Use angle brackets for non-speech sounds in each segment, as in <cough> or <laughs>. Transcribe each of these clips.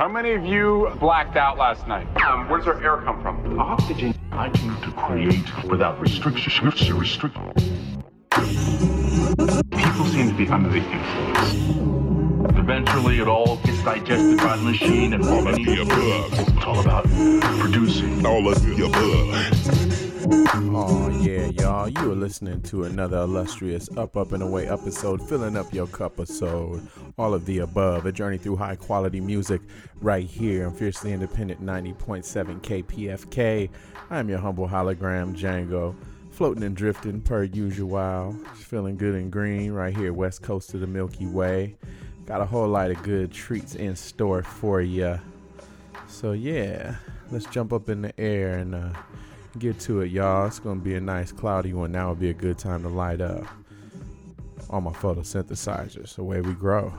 How many of you blacked out last night? Um, where does our air come from? Oxygen. I came to create without restriction. Restrict. People seem to be under the influence. Eventually, it all gets digested by the machine and all of the above. It's all about producing all of the above. Oh, yeah, y'all. You are listening to another illustrious Up, Up, and Away episode, filling up your cup of soul. All of the above. A journey through high quality music right here on Fiercely Independent 90.7 KPFK. I am your humble hologram, Django. Floating and drifting per usual. Feeling good and green right here, west coast of the Milky Way. Got a whole lot of good treats in store for you. So, yeah, let's jump up in the air and, uh, Get to it, y'all. It's gonna be a nice cloudy one. Now would be a good time to light up on my photosynthesizers. The way we grow.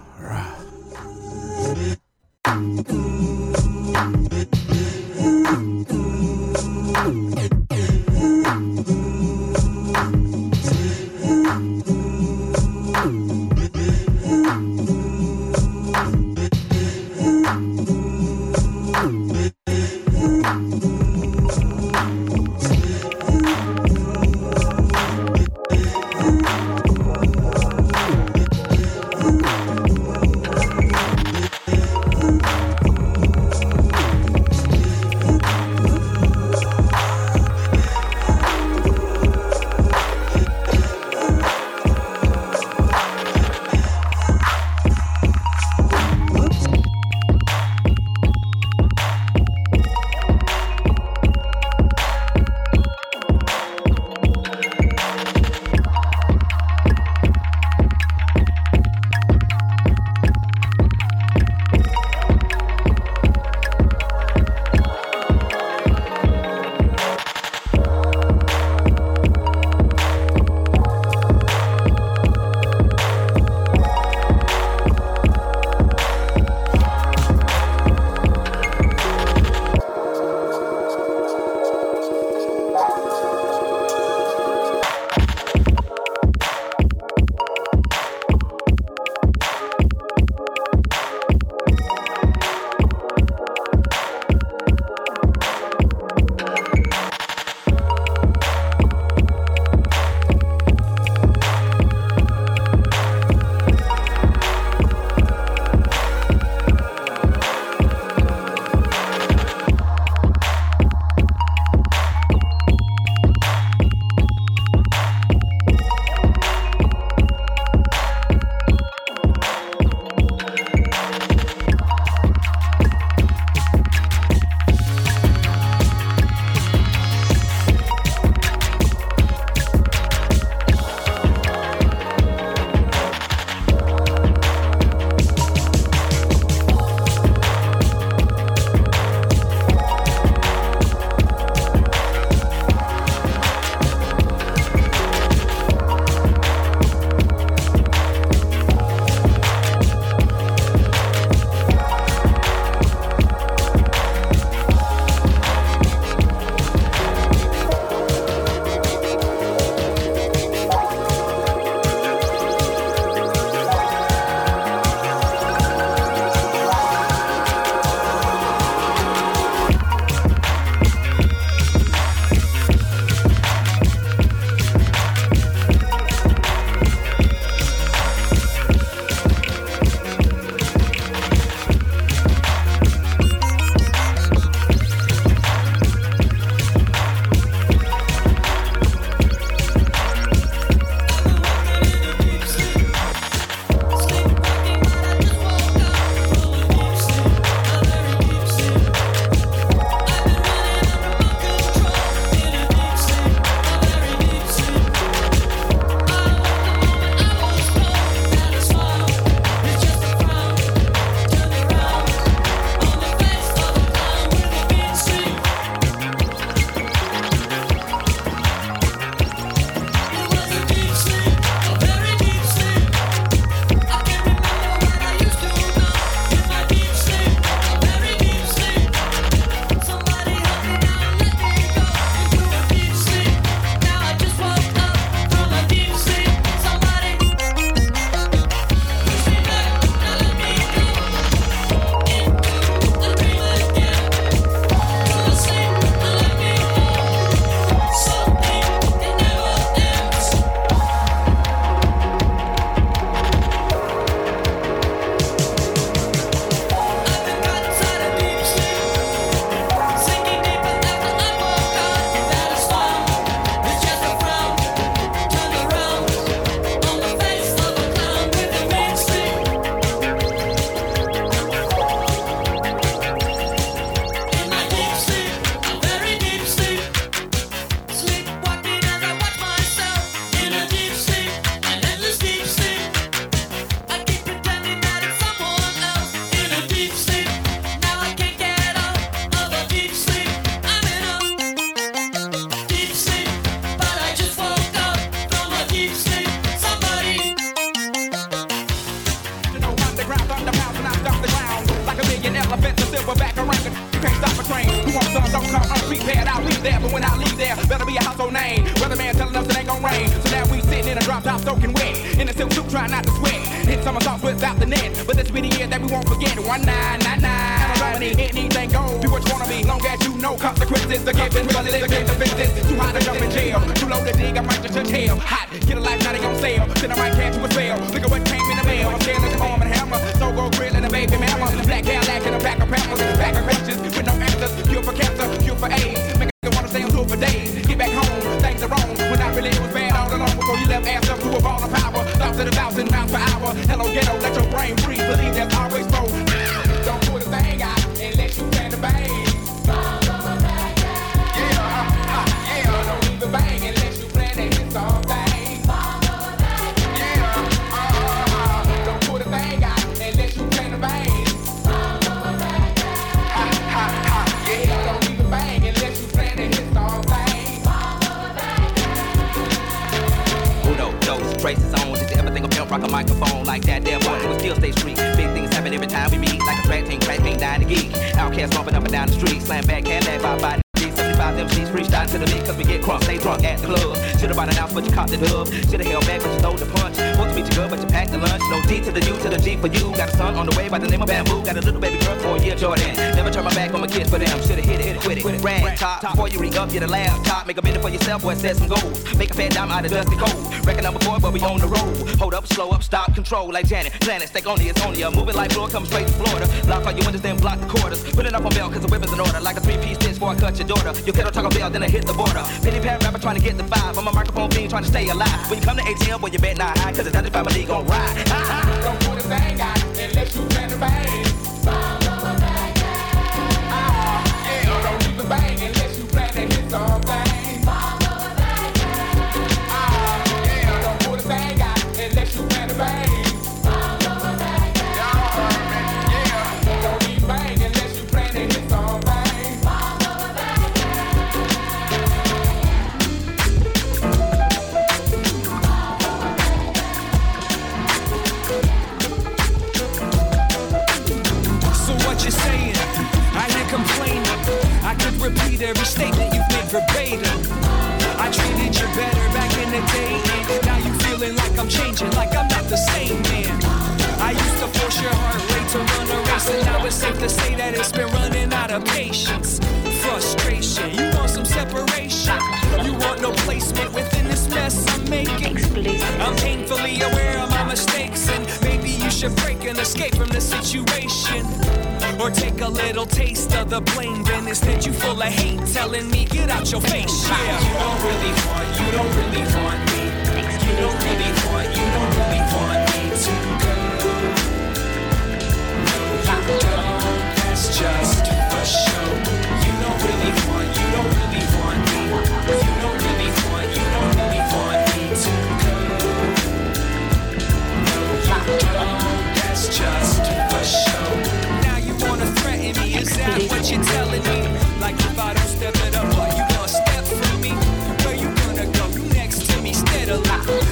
A of dusty cold. Record number four, but we on the road. Hold up, slow up, stop, control like Janet. Planet, stay only, it's only a moving like floor, come straight to Florida. Lock all your windows, then block the quarters. Put it up on belt, cause the weapon's in order. Like a three-piece stitch before I cut your daughter. Your kiddo talk a bell, then I hit the border. Penny pan rapper trying to get the vibe. I'm a microphone fiend trying to stay alive. When you come to ATL, boy, you bet not high, cause the 95 family gon' ride. <laughs> Don't put a thing out unless you plan to bang. Ah, every statement you've made verbatim. I treated you better back in the day, and now you feeling like I'm changing, like I'm not the same man. I used to force your heart rate to run a race, and now it's safe to say that it's been running out of patience. Frustration, you want some separation. You want no placement within this mess I'm making. I'm painfully aware of my mistakes, and maybe you should break and escape from the situation. Or take a little taste of the blame, then instead you full of hate telling me get out your face. Yeah. You don't really want you don't really want me. You don't really want you don't really want me to go. No you don't that's just for show. You don't really want you don't really want me. You don't really want you don't really want me to go. No you don't that's just what you're telling me? Like if I don't step it up what you gonna step for me? Where you gonna go? You next to me steadily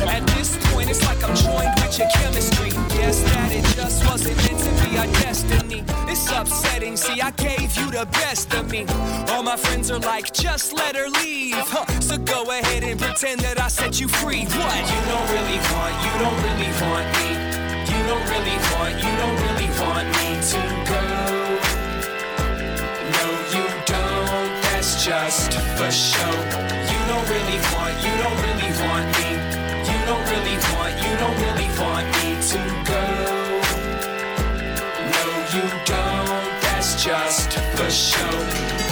at this point it's like I'm joined with your chemistry. Guess that it just wasn't meant to be our destiny. It's upsetting. See I gave you the best of me. All my friends are like just let her leave. Huh. so go ahead and pretend that I set you free. What? You don't really want you don't really want me. You don't really want you don't really want me to just for show. You don't really want you don't really want me. You don't really want you don't really want me to go. No you don't. That's just for show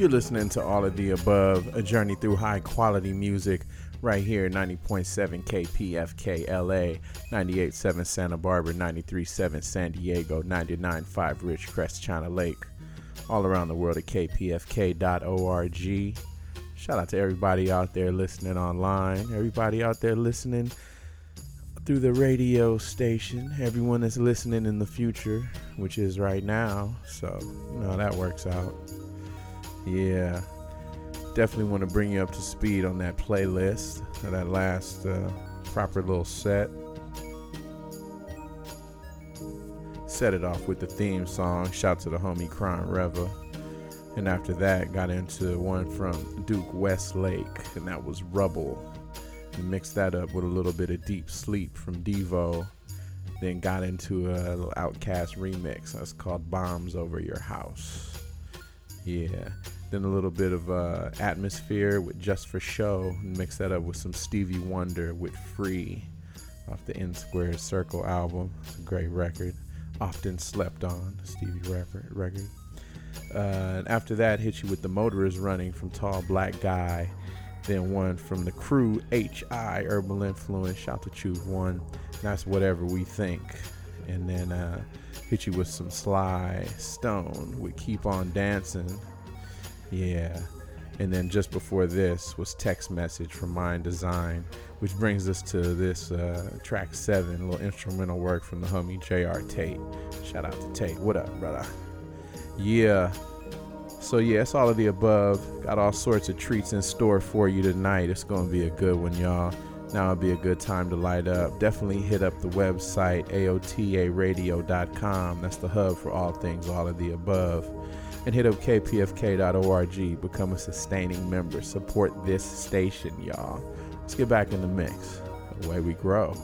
You're listening to all of the above, a journey through high quality music right here 90.7 KPFK LA, 98.7 Santa Barbara, 93.7 San Diego, 99.5 Ridgecrest, China Lake, all around the world at kpfk.org. Shout out to everybody out there listening online, everybody out there listening through the radio station, everyone that's listening in the future, which is right now. So, you know, that works out. Yeah. Definitely want to bring you up to speed on that playlist, that last uh, proper little set. Set it off with the theme song, Shout to the Homie Crime Reva. And after that, got into one from Duke Westlake, and that was Rubble. And mixed that up with a little bit of Deep Sleep from Devo. Then got into a OutKast remix. That's called Bombs Over Your House. Yeah. Then a little bit of uh, Atmosphere with Just for Show. And mix that up with some Stevie Wonder with Free off the In Square Circle album. It's a great record. Often slept on, Stevie record. Uh, and after that, hit you with The Motor is Running from Tall Black Guy. Then one from the crew, HI, Herbal Influence. Shout to Choose One. That's Whatever We Think. And then uh, hit you with some Sly Stone with Keep On Dancing. Yeah. And then just before this was Text Message from Mind Design, which brings us to this uh, track seven, a little instrumental work from the homie J.R. Tate. Shout out to Tate. What up, brother? Yeah. So yeah, it's all of the above. Got all sorts of treats in store for you tonight. It's gonna be a good one, y'all. Now would be a good time to light up. Definitely hit up the website aotaradio.com. That's the hub for all things all of the above. And hit up kpfk.org. Become a sustaining member. Support this station, y'all. Let's get back in the mix. The way we grow.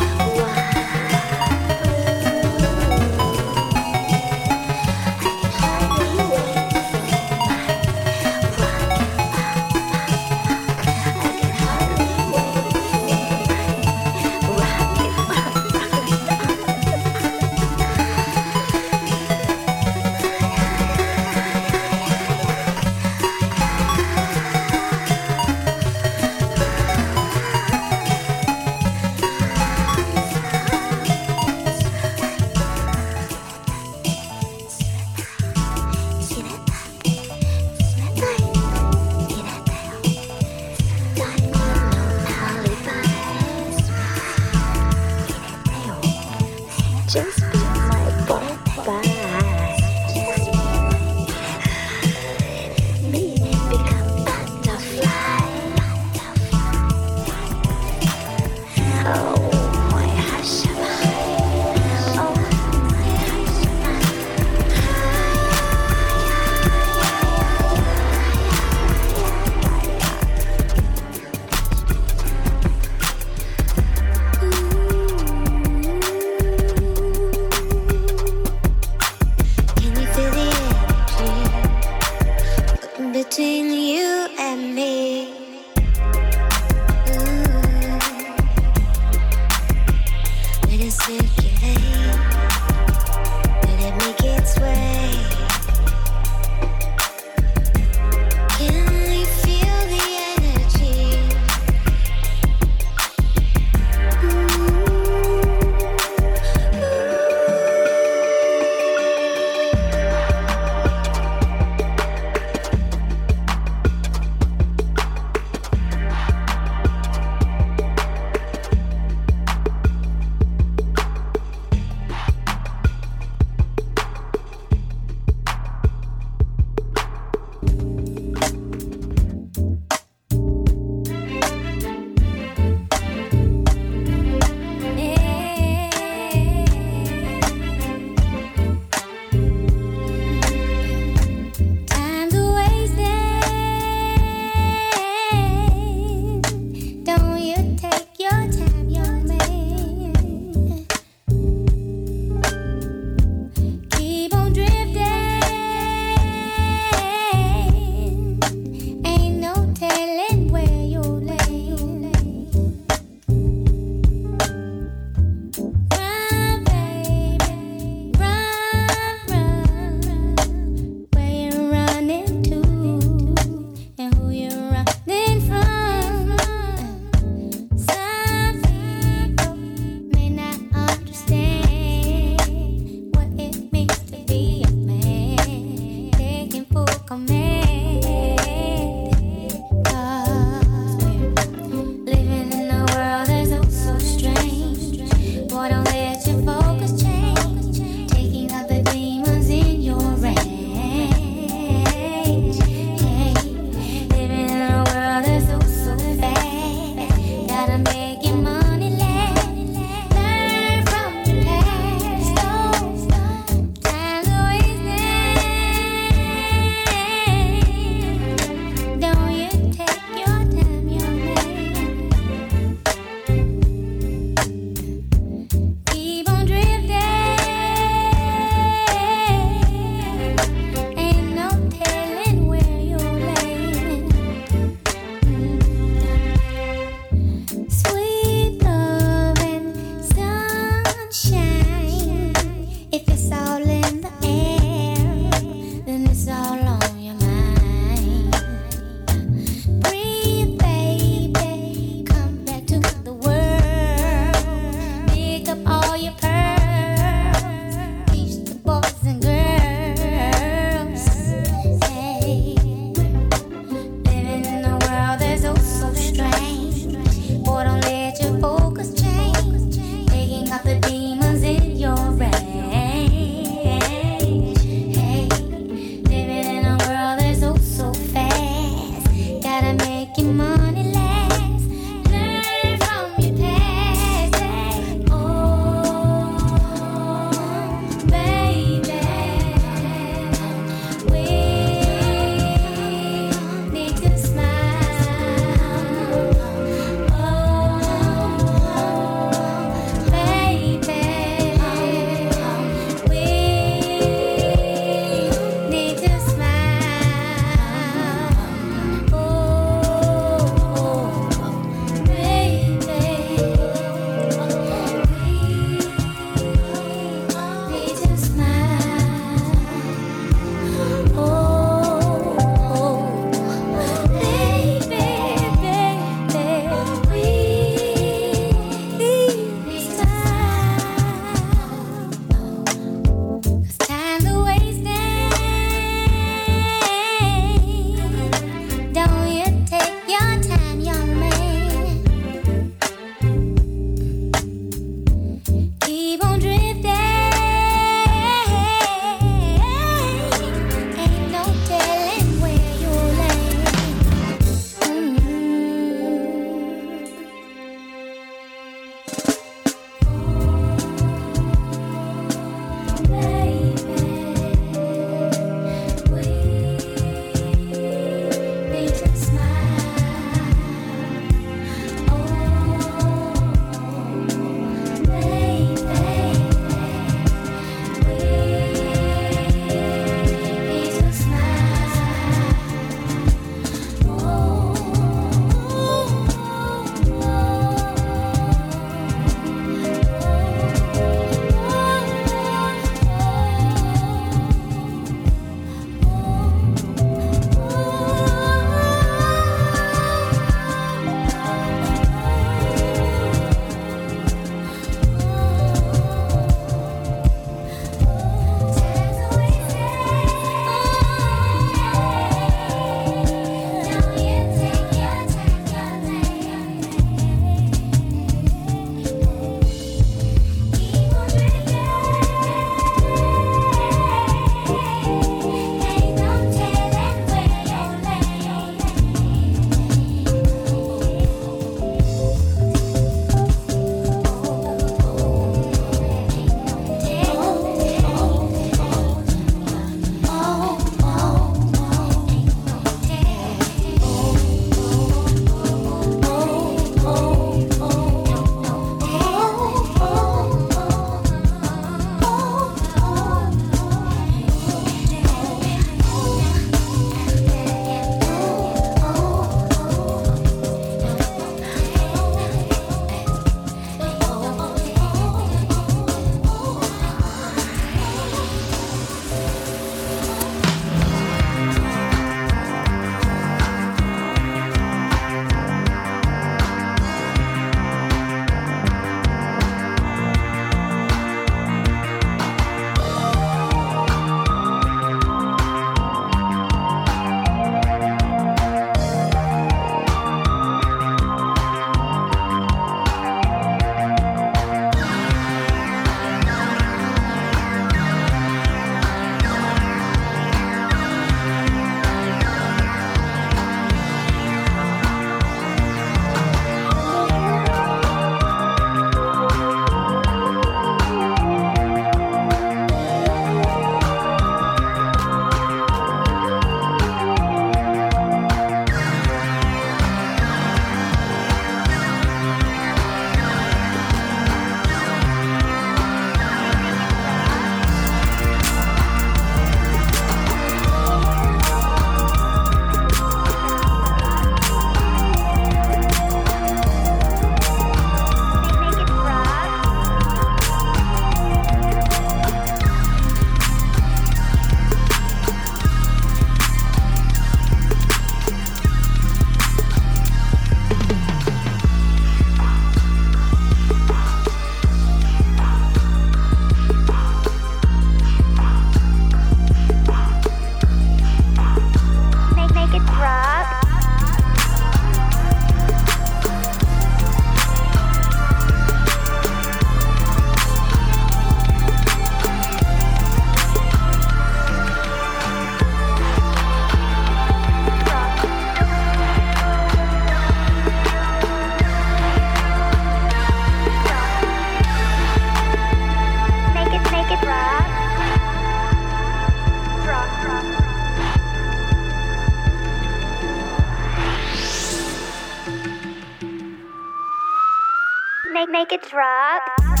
make, make it drop.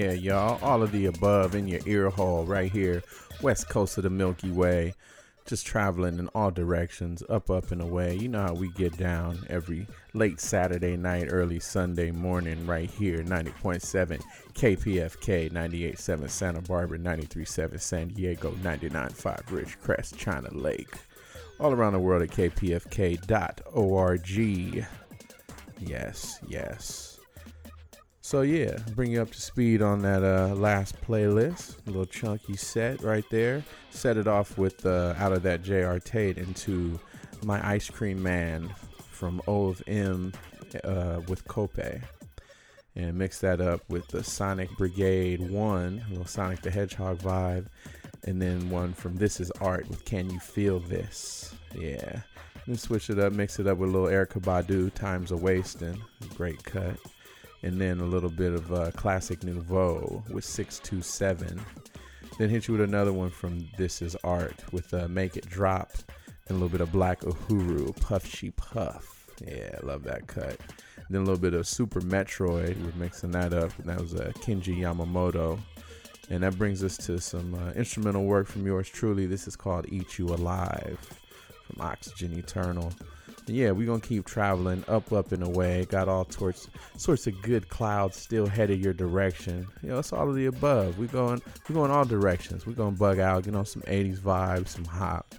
Yeah, y'all. All of the above in your ear hole right here, west coast of the Milky Way. Just traveling in all directions, up, up, and away. You know how we get down every late Saturday night, early Sunday morning, right here, 90.7 KPFK, 98.7 Santa Barbara, 93.7 San Diego, 99.5 Ridgecrest, China Lake. All around the world at kpfk.org. Yes, yes. So yeah, bring you up to speed on that uh, last playlist. A little chunky set right there. Set it off with uh, out of that J.R. Tate into my ice cream man from O of M uh, with Cope, and mix that up with the Sonic Brigade one, a little Sonic the Hedgehog vibe, and then one from This Is Art with Can You Feel This? Yeah. Then switch it up, mix it up with a little Erykah Badu, Times of Wasting, great cut and then a little bit of uh, classic nouveau with 627 then hit you with another one from this is art with uh, make it drop and a little bit of black uhuru puff she puff. Yeah love that cut. Then a little bit of super metroid we're mixing that up and that was uh, kenji yamamoto. And that brings us to some uh, instrumental work from yours truly. This is called eat you alive from oxygen eternal yeah, we're gonna keep traveling up, up and away. Got all sorts, sorts of good clouds still headed your direction. You know, it's all of the above. We're going, we're going all directions. We're gonna bug out, you know, some '80s vibes, some hop,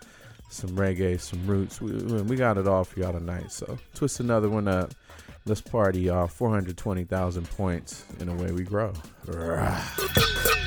some reggae, some roots. We, we got it all for y'all tonight. So twist another one up. Let's party, y'all. 420,000 points in a way we grow. Time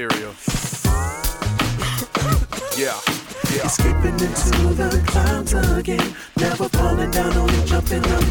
ethereal cereal. yeah. Yeah. Escaping into the clouds again. Never falling down, only jumping up.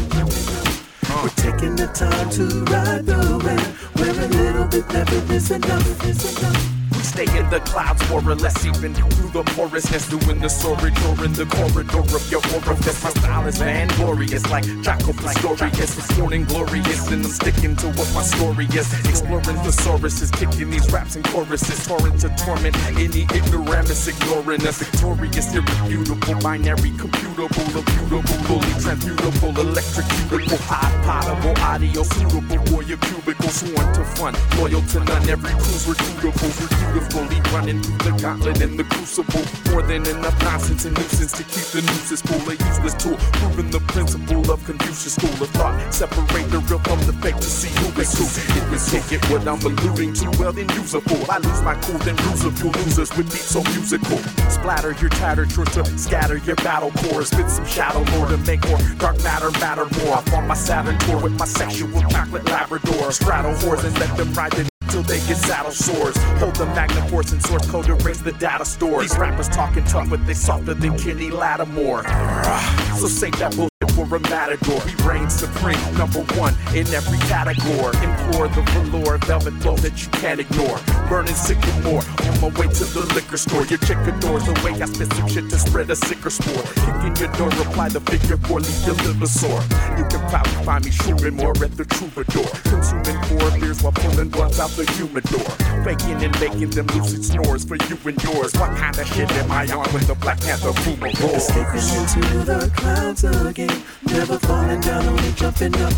We're taking the time to ride the wind. Where a little bit never is enough. Is enough. Stay in the clouds more or less, even through the porousness, doing the sorry or in the corridor of your orifice. My style is glorious, like Jaco Pastorius. It's morning glorious, and I'm sticking to what my story is. Exploring thesauruses, kicking these raps and choruses, torrent to torment any ignoramus, ignoring us. Victorious, irrefutable, binary, computable, immutable, transmutable, hot potable, audio suitable, warrior cubicle, sworn to fun, loyal to none. Every crew's recruitable, beautifully running through the gauntlet and the crucible. More than enough nonsense and nuisance to keep the nooses full. A useless tool, proving the principle of Confucius school of thought. Separate the real from the fake to see who is who. It was can't what I'm alluding to, well then use a fool. I lose my cool, then lose a few losers with beats so musical. Splatter your tattered sure to scatter your battle core. Spit some shadow lore to make more dark matter matter more. I'm on my Saturn tour with my sexual chocolate Labrador. Straddle whores and let them ride the they get saddle sores. Hold the magna force and source code to raise the data store. These rappers talking tough, but they softer than Kenny Lattimore. So say that for a matador. We reign supreme, number one in every category. Implore the velour, velvet flow that you can't ignore. Burning sycamore on my way to the liquor store. Your chick adores the way I spit some shit to spread a sicker spore. Kicking your door, reply the figure four, leave your liver sore. You can probably find me shooting more at the troubadour. Consuming four beers while pulling blunts out the humidor. Faking and making them lucid snores for you and yours. What kind of shit am I on when the Black Panther boomer roars? Escaping into the clouds again. Never falling down, only jumping up.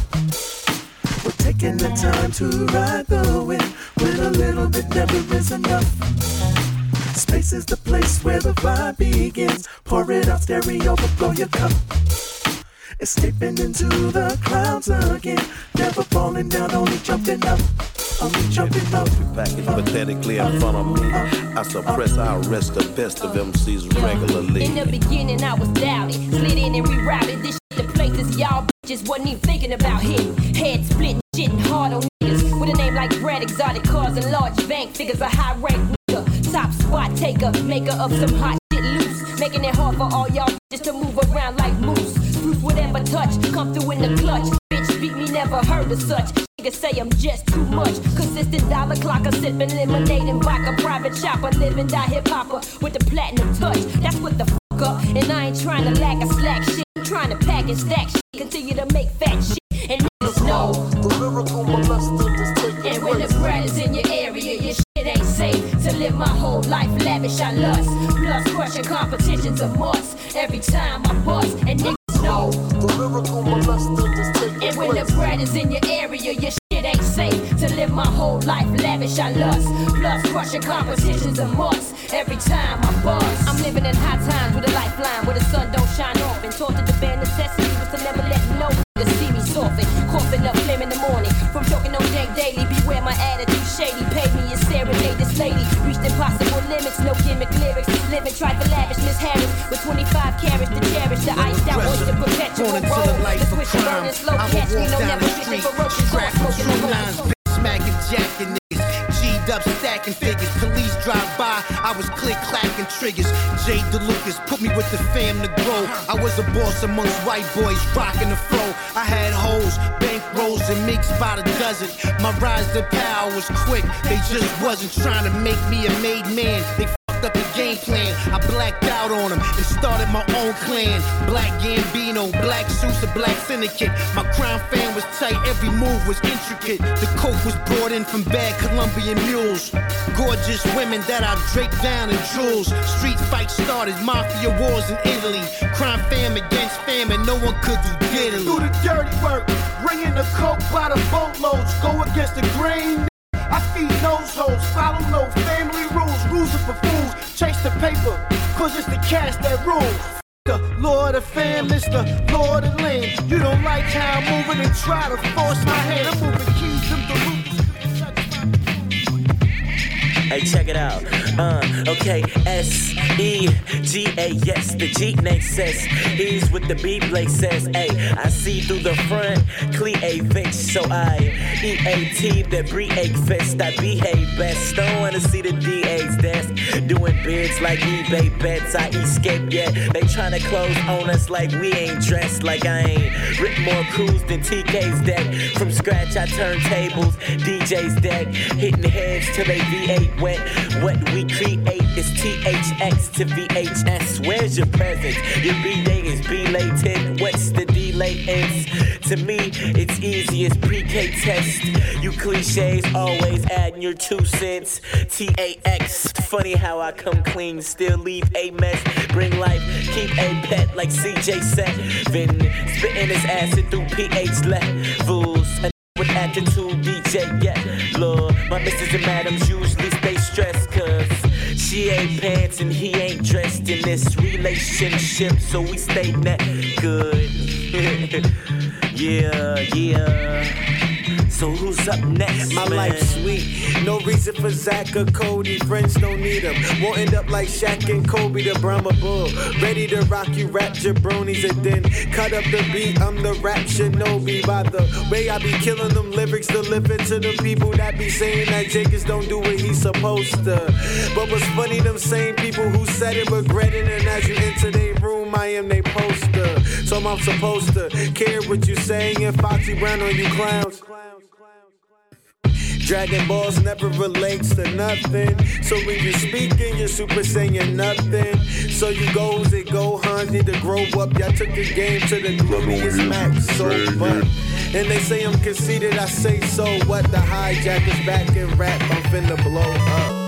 We're taking the time to ride the wind when a little bit never is enough. Space is the place where the vibe begins. Pour it out, stereo, blow your cup. Escaping into the clouds again. Never falling down, only jumping up. Only jumping up. Package pathetically in front of me. I suppress, I arrest the best of MCs regularly. In the beginning, I was doubted. Slid in and rerouted this shit to places y'all bitches wasn't even thinking about hitting. Head splitting, shitting hard on niggas. With a name like Brad, exotic cars and large bank figures. A high rank nigga. Top spot taker, maker of some hot shit loose. Making it hard for all y'all just to move around like moose. Fruit whatever touch, come through in the clutch. Bitch beat me, never heard of such. Niggas say I'm just too much. Consistent dollar clocker, sipping lemonade and vodka. Private shopper, living die hip hopper with the platinum touch. That's what the fuck up. And I ain't trying to lack a slack shit. I'm trying to pack and stack shit. Continue to make fat shit. And niggas know the lyrical molester just take And when the bread is in your area, your shit ain't safe. To live my whole life lavish, I lust. Plus crushing competition's a must. Every time I bust, and niggas lyrical molester just take And when the bread is in your area, your shit ain't safe. To live my whole life lavish, I lust. Plus crushing competition's a must. Every time I bust, I'm living in high times with a lifeline where the sun don't shine off. And taught to the bare necessity was to never let no nigga see me soften. Coughing up flame in the morning from choking on Jake daily. Beware my attitude shady. Pay me and serenade this lady. Impossible limits, no gimmick lyrics. Living trifle lavish, Miss Harris with 25 carats to cherish. The iced out oyster perpetual roll. the life The of switch and burn crime. and slow I catch me. No never the fishing street, for roaches. strapping Smoking lines, smacking, jacking niggas. G'd up, stacking figures. Police drive by, I was click clacking triggers. Jay DeLucas put me with the fam to grow. I was a boss amongst white boys, rocking the flow. I had hoes, and mix by the dozen. My rise to power was quick. They just wasn't trying to make me a made man. They up the game plan. I blacked out on them and started my own clan. Black Gambino, black suits, a black syndicate. My crime fan was tight, every move was intricate. The coke was brought in from bad Colombian mules. Gorgeous women that I draped down in jewels. Street fights started, mafia wars in Italy. Crime fam against fam, and no one could do diddly. Do the dirty work, bringing the coke by the boatloads. Go against the grain. I feed nose holes, follow no family rules. Rules are for fools. Chase the paper, cause it's the cash that rules. The Lord of fam, it's the Lord of land. You don't like how I'm moving and try to force my hand. I'm moving keys, them Hey, check it out. Uh, okay, S E G A, yes, the G name says he's with the B Blake says, hey, I see through the front, cleavage, so I E A T the break fist, I behave best. Don't wanna see the DA's desk doing bids like eBay bets. I escape yet. They tryna close on us like we ain't dressed, like I ain't rip more crews than TK's deck. From scratch, I turn tables, DJ's deck, hitting heads till they V8 wet. What we create is THX to VHS. Where's your presence? Your B day is belated. What's the delay? Ends. To me, it's easy as pre-K test. You cliches always adding your two cents. TAX. Funny how I come clean, still leave a mess. Bring life, keep a pet like CJ said. Been spitting his acid through pH levels. And with attitude, DJ, yeah. Lord, my missus and madams usually she ain't pants and he ain't dressed in this relationship, so we stay net good. <laughs> yeah, yeah. So who's up next? My man? life's sweet. No reason for Zach or Cody. Friends don't need them. Won't end up like Shaq and Kobe, the Brahma Bull. Ready to rock you rap jabronis and then cut up the beat. I'm the rap shinobi. By the way, I be killing them lyrics, delivering to the people that be saying that Jacobs don't do what he's supposed to. But what's funny, them same people who said it regret it. And as you enter their room, I am they poster. So I'm supposed to care what you saying and Foxy Brown on you clowns. Dragon Balls never relates to nothing. So when you're speaking, you're super saying nothing. So you goes and go, Hans need to grow up. Y'all took the game to the glorious max. So but and they say I'm conceited, I say so. What the hijackers back in rap, I'm finna blow up.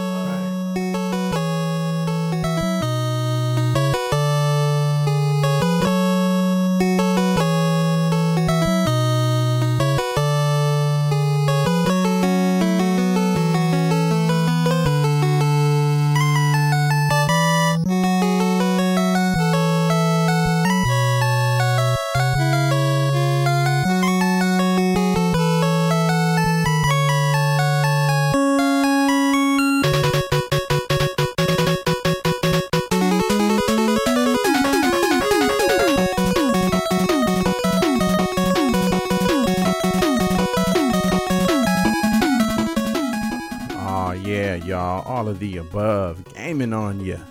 On.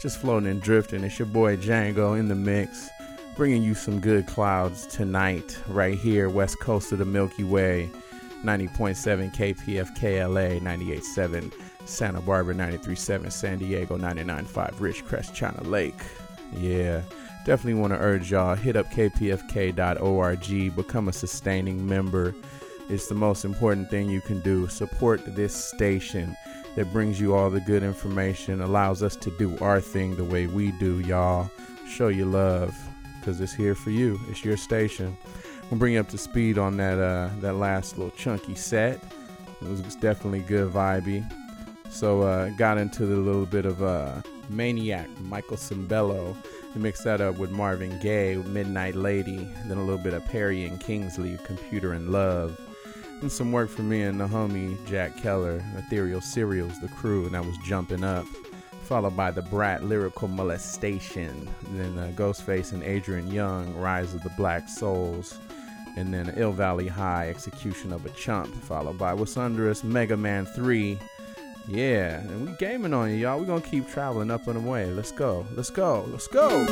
Just floating and drifting. It's your boy Django in the mix. Bringing you some good clouds tonight, right here, west coast of the Milky Way. 90.7 KPF KLA, 98.7 Santa Barbara, 93.7 San Diego, 99.5 Ridgecrest, China Lake. Yeah, definitely want to urge y'all hit up kpfk.org, become a sustaining member. It's the most important thing you can do. Support this station that brings you all the good information, allows us to do our thing the way we do, y'all. Show your love because it's here for you. It's your station. We'll bring you up to speed on that uh, that last little chunky set. It was definitely good vibey. So uh, got into the little bit of uh, Maniac, Michael Sembello. We mixed that up with Marvin Gaye, Midnight Lady, then a little bit of Perrey and Kingsley, Computer and Love. And some work for me and the homie Jack Keller, Ethereal Cereals, the crew, and that was Jumping Up. Followed by the Brat Lyrical Molestation. Then uh, Ghostface and Adrian Younge, Rise of the Black Souls. And then Ill Valley High, Execution of a Chump. Followed by What's Under Us, Mega Man 3. Yeah, and we gaming on you, y'all. we gonna keep traveling up and away. Let's go. Let's go. Let's go.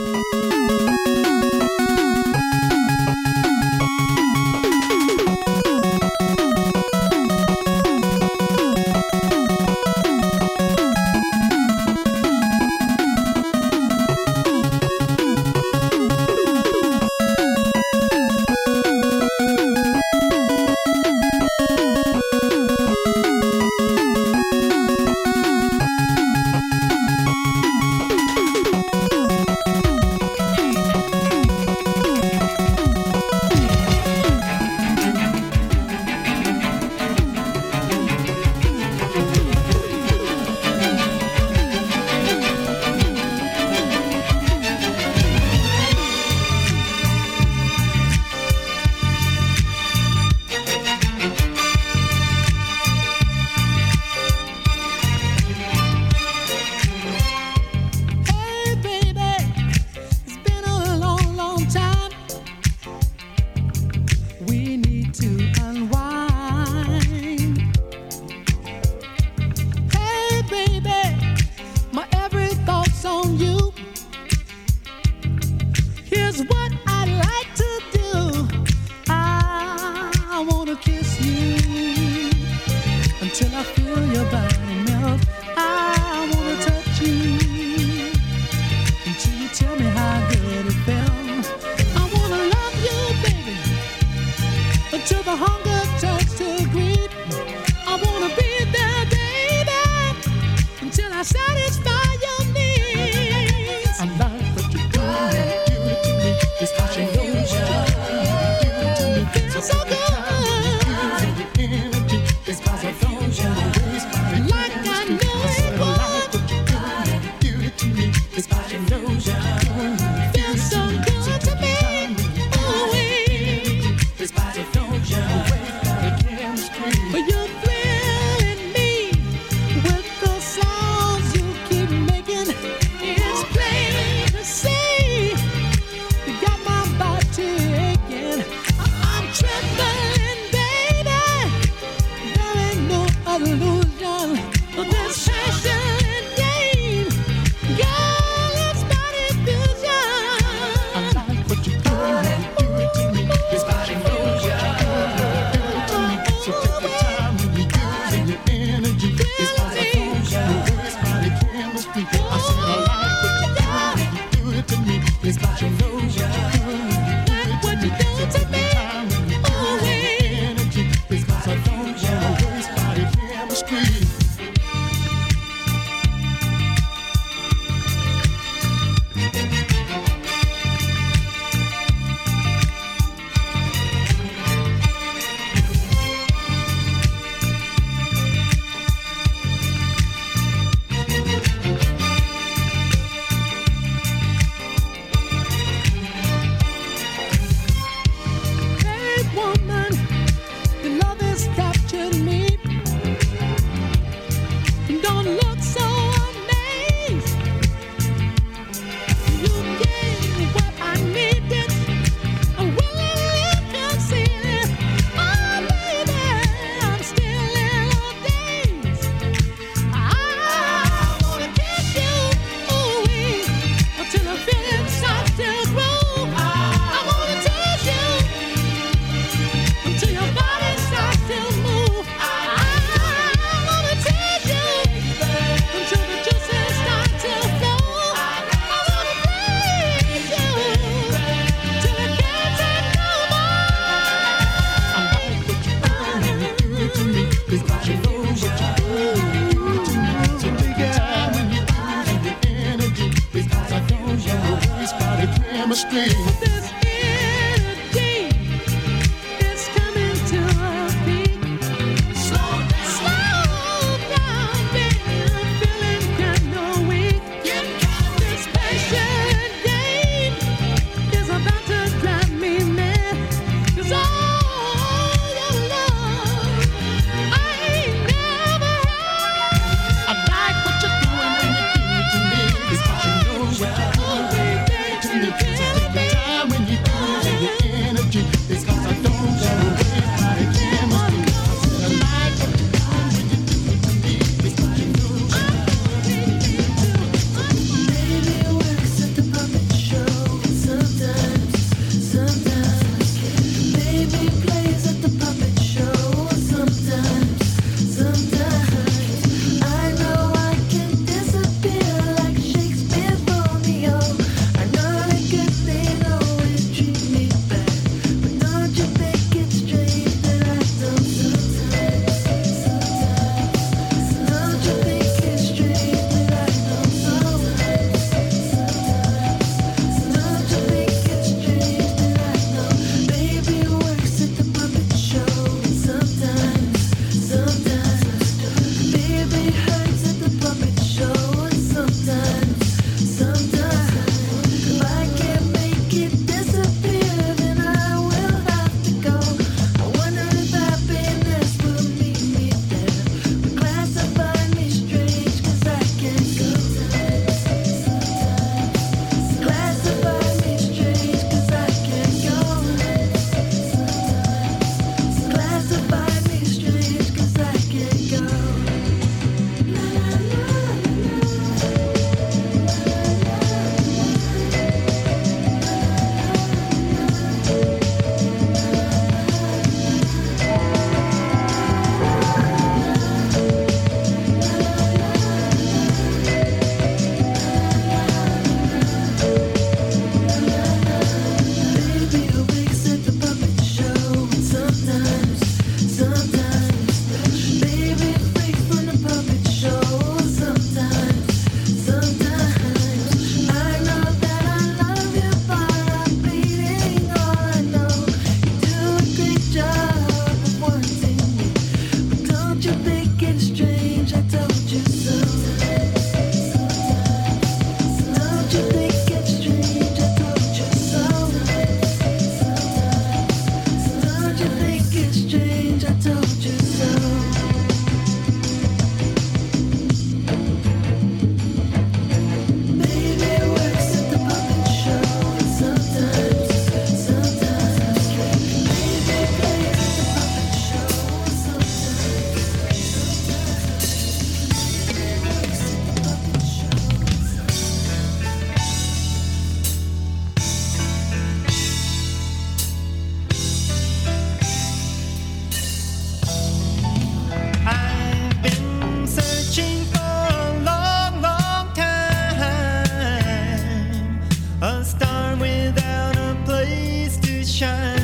without a place to shine.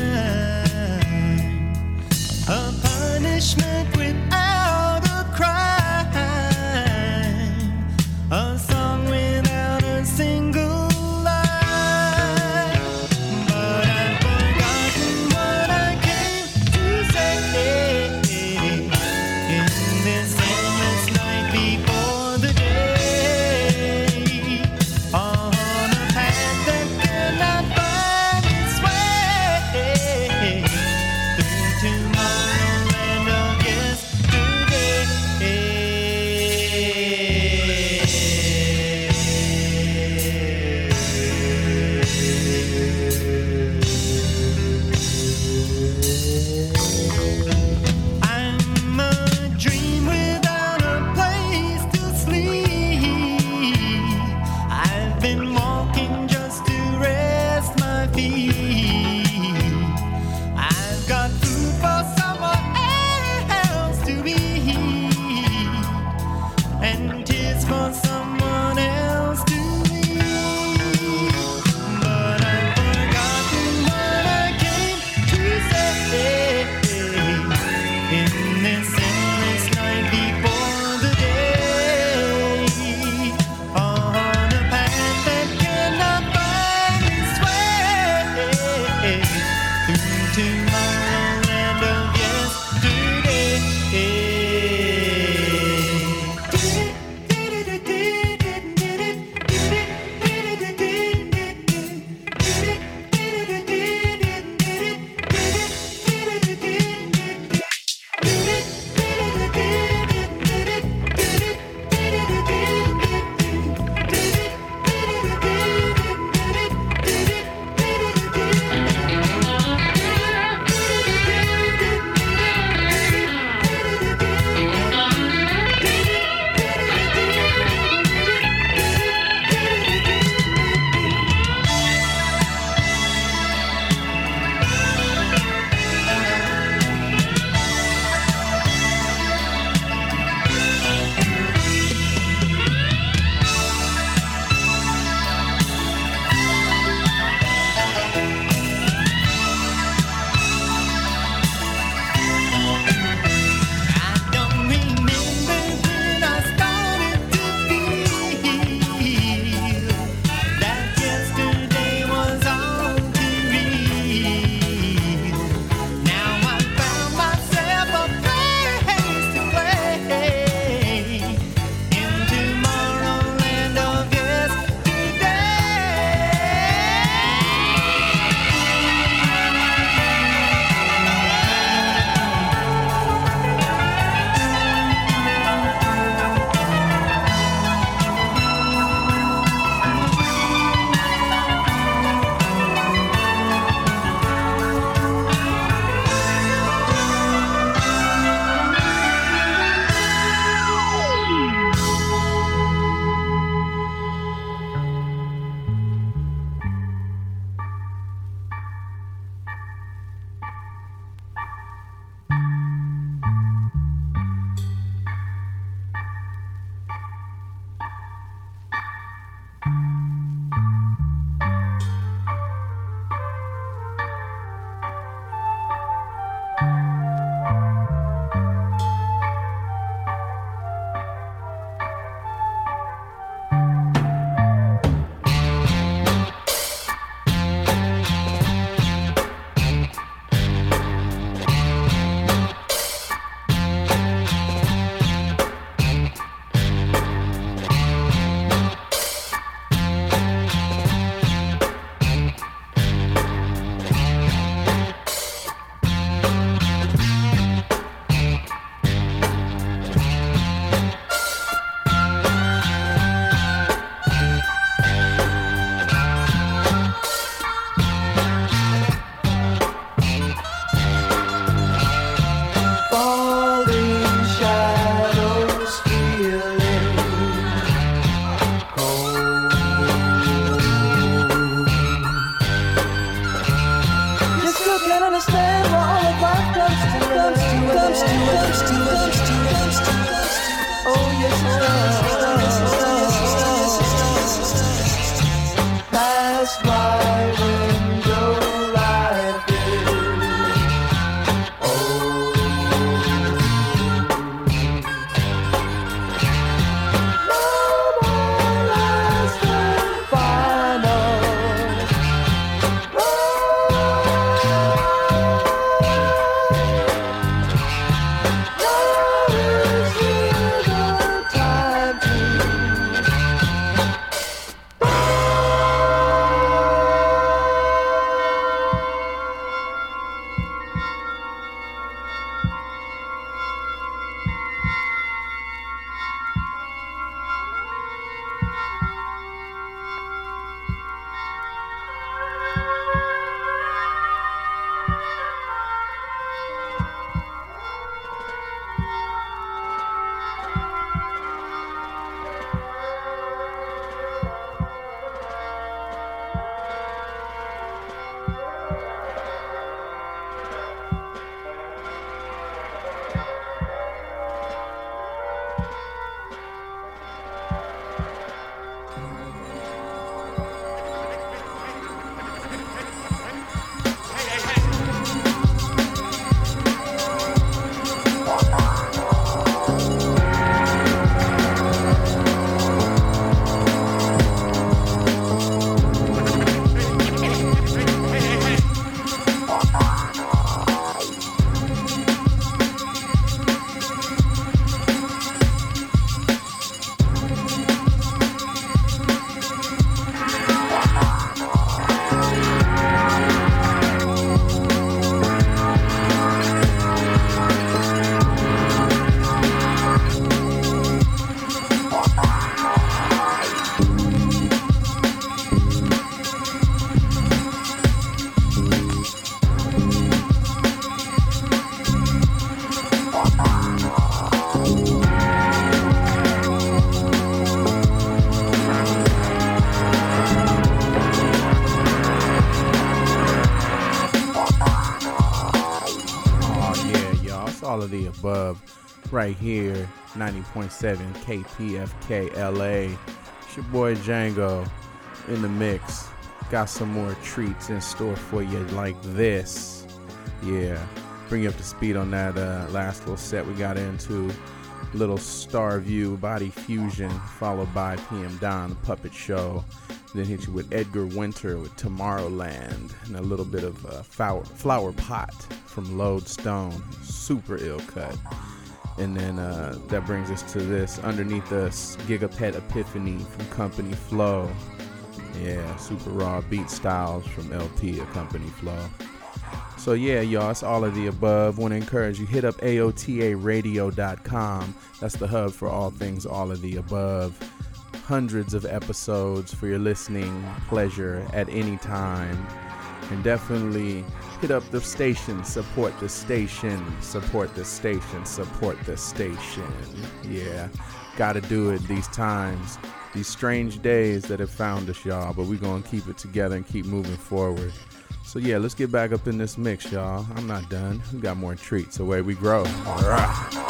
A punishment above right here, 90.7 KPFK LA. It's your boy Django in the mix. Got some more treats in store for you like this. Yeah, bring you up to speed on that uh, last little set we got into. Little Star View, Body Fusion, followed by PM Dawn, the Puppet Show. Then hit you with Edgar Winter with Tomorrowland, and a little bit of uh, flower, flower Pot from Lodestone. Super ill cut. And then uh, that brings us to this Underneath Us Gigapet Epiphany from Company Flow. Yeah, super raw beat styles from El-P, a Company Flow. So yeah, y'all, it's all of the above. Want to encourage you hit up AOTARadio.com. That's the hub for all things all of the above. Hundreds of episodes for your listening pleasure at any time. And definitely hit up the station, support the station, support the station, support the station. Yeah, gotta do it these times, these strange days that have found us, y'all. But we're gonna keep it together and keep moving forward. So yeah, let's get back up in this mix, y'all. I'm not done. We got more treats. Away we grow. All right.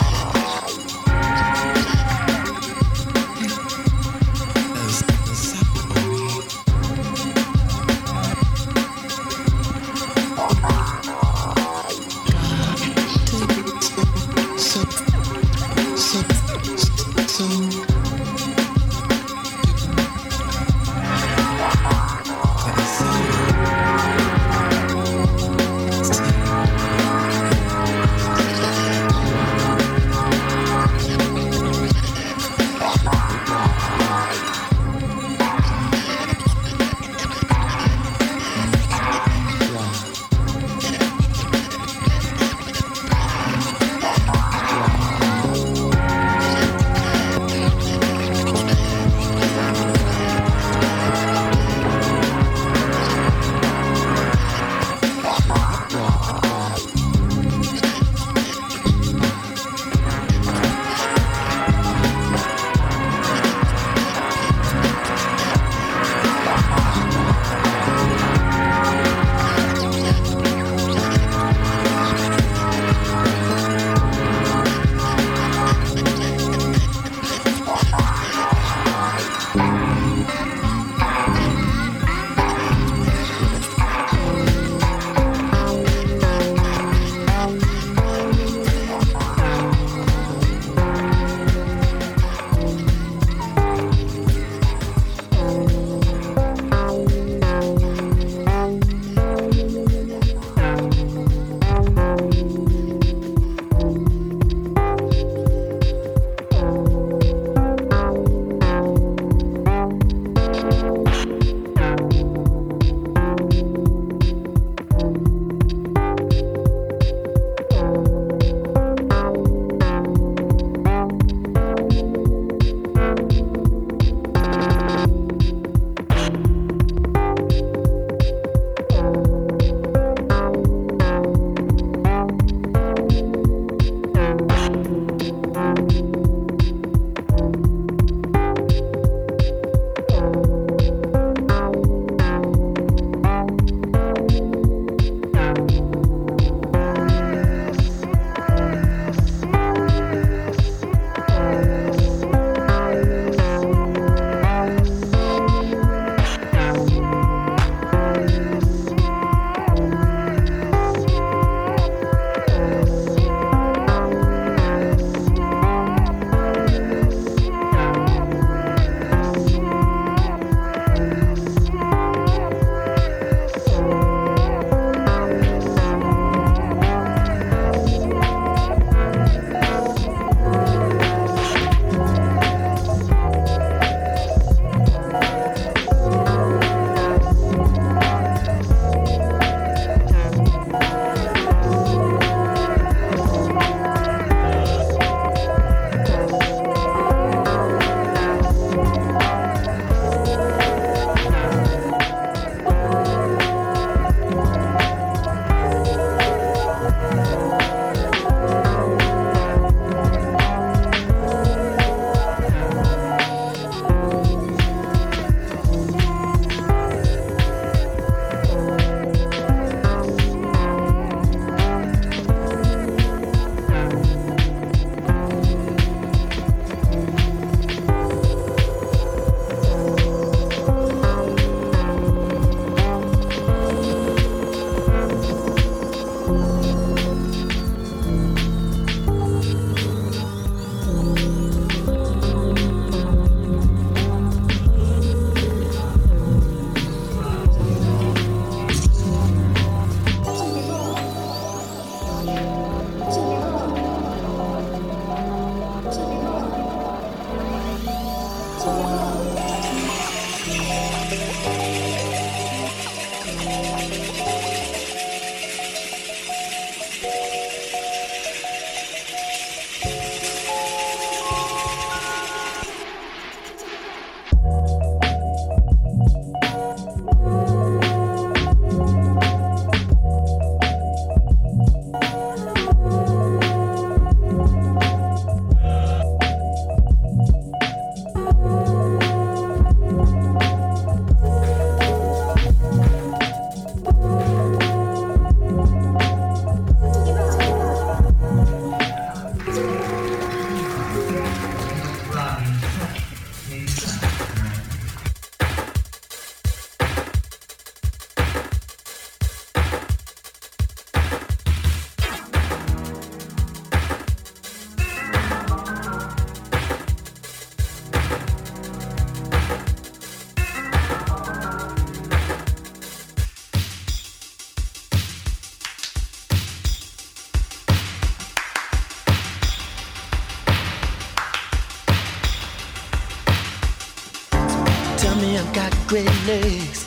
Legs.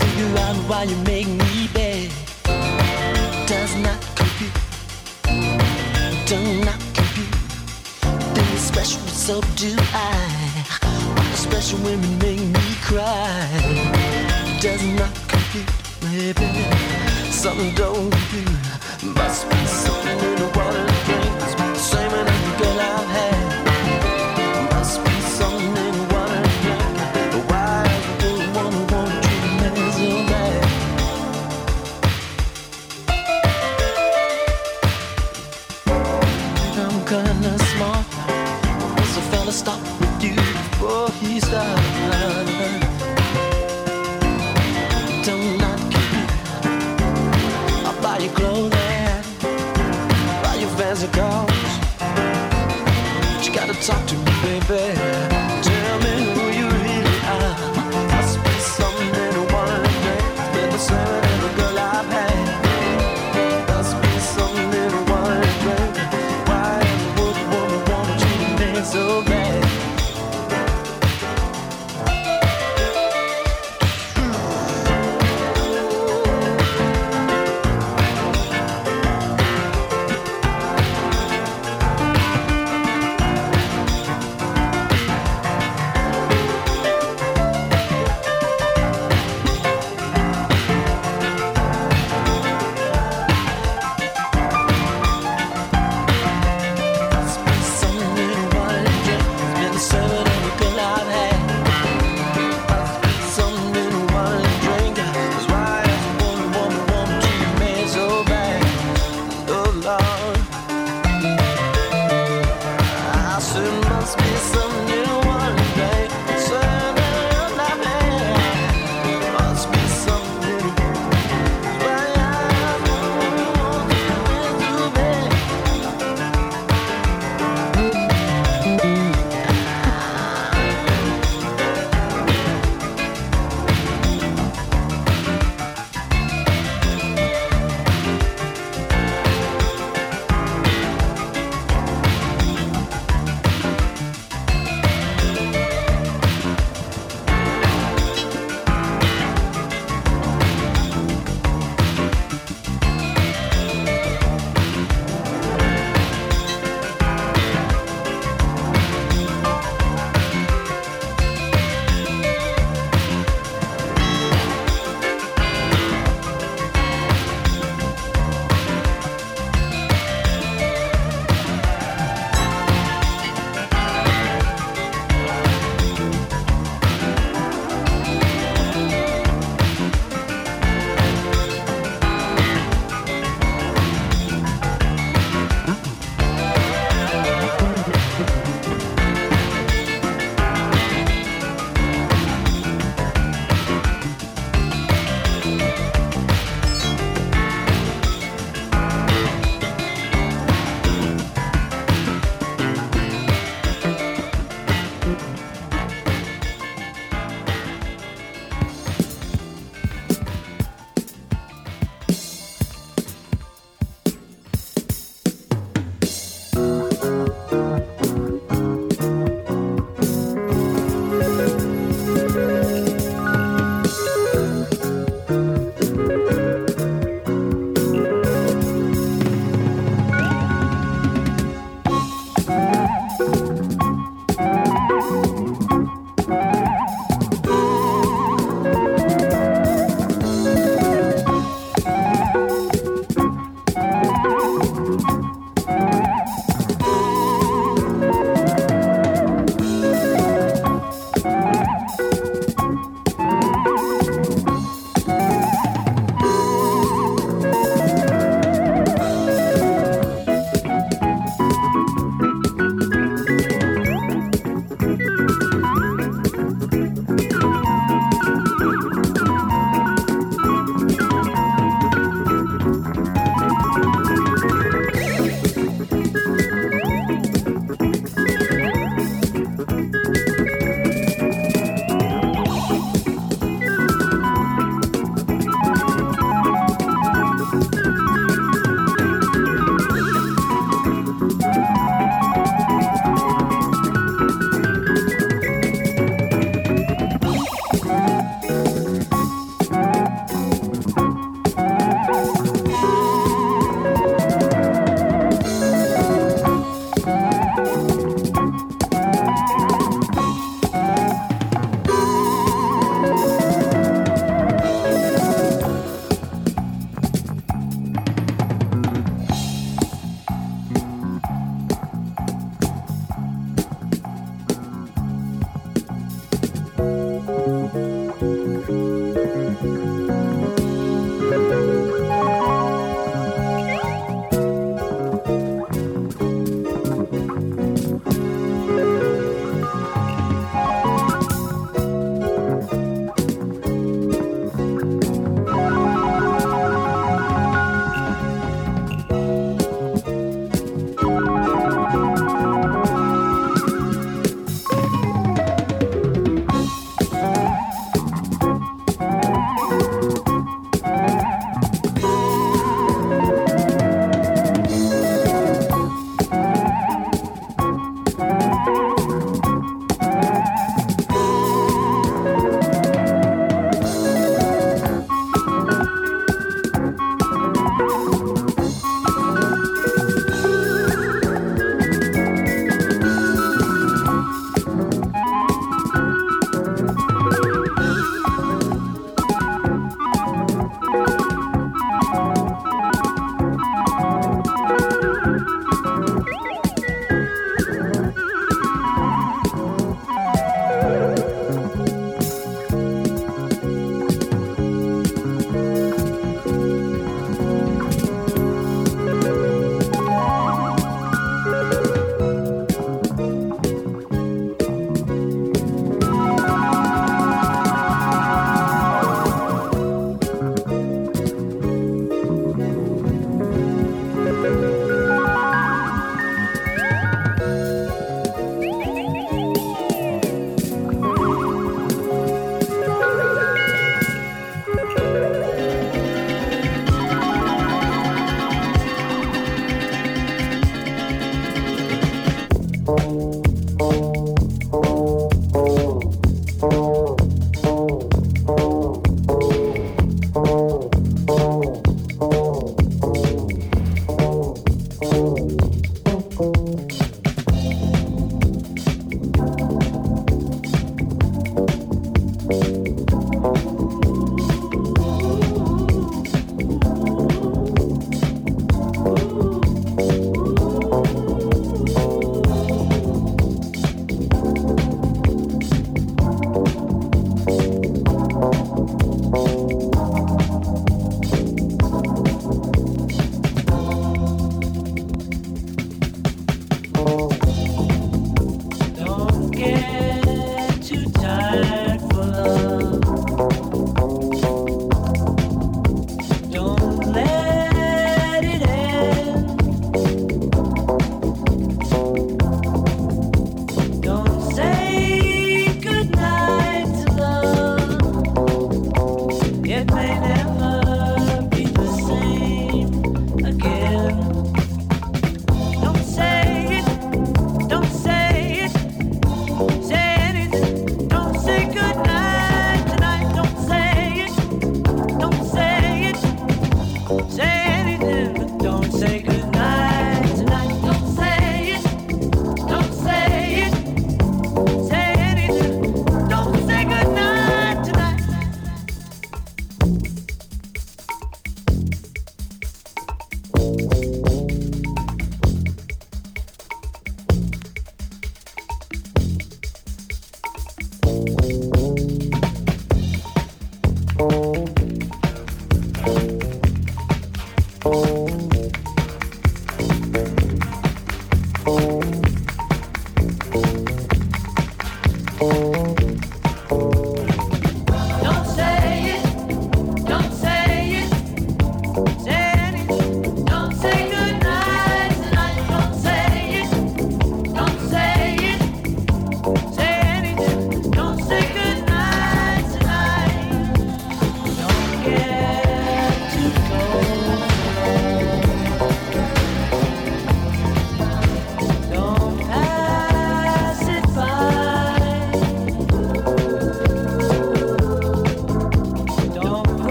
Figure out why you make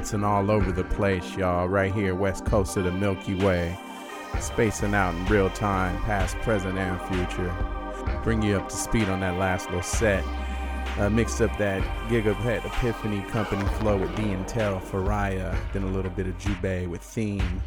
bouncing all over the place, y'all. Right here, west coast of the Milky Way, spacing out in real time, past, present, and future. Bring you up to speed on that last little set. Uh, mixed up that Gigapet Epiphany Company flow with D Intel, Faraya, then a little bit of Jubei with Theme.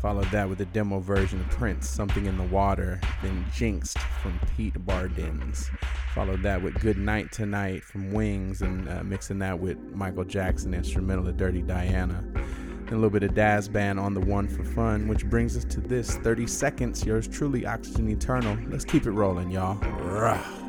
Followed that with a demo version of Prince, Something in the Water, then Jinxed from Pete Bardens. Followed that with Good Night Tonight from Wings, and uh, mixing that with Michael Jackson instrumental of Dirty Diana. and a little bit of Dazz Band on the one for fun, which brings us to this 30 seconds. Yours truly, Oxygen Eternal. Let's keep it rolling, y'all. Rah.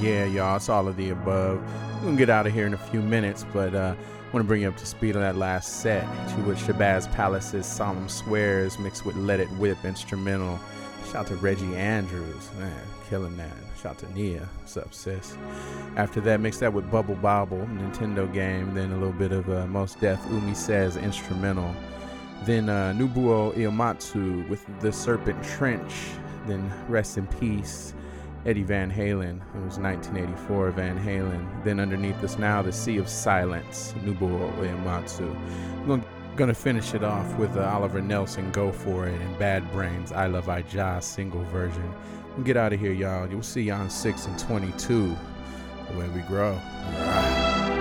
Yeah, y'all. It's all of the above. We're gonna get out of here in a few minutes, but uh, I want to bring you up to speed on that last set, to which Shabazz Palaces Solemn Swears mixed with Let It Whip instrumental. Shout out to Reggie Andrews, man, killing that. Shout out to Nia, what's up, sis? After that, mixed that with Bubble Bobble, Nintendo game, then a little bit of uh, Mos Def Umi Says instrumental. Then uh, Nobuo Uematsu with The Serpent Trench. Then Rest in Peace, Eddie Van Halen. It was 1984 Van Halen. Then underneath us now, The Sea of Silence, Nobuo Uematsu. I'm gonna, gonna finish it off with uh, Oliver Nelson, Go For It, and Bad Brains, I Love I Jah single version. We'll get out of here, y'all. We'll see y'all in 6 and 22, the way we grow. All right.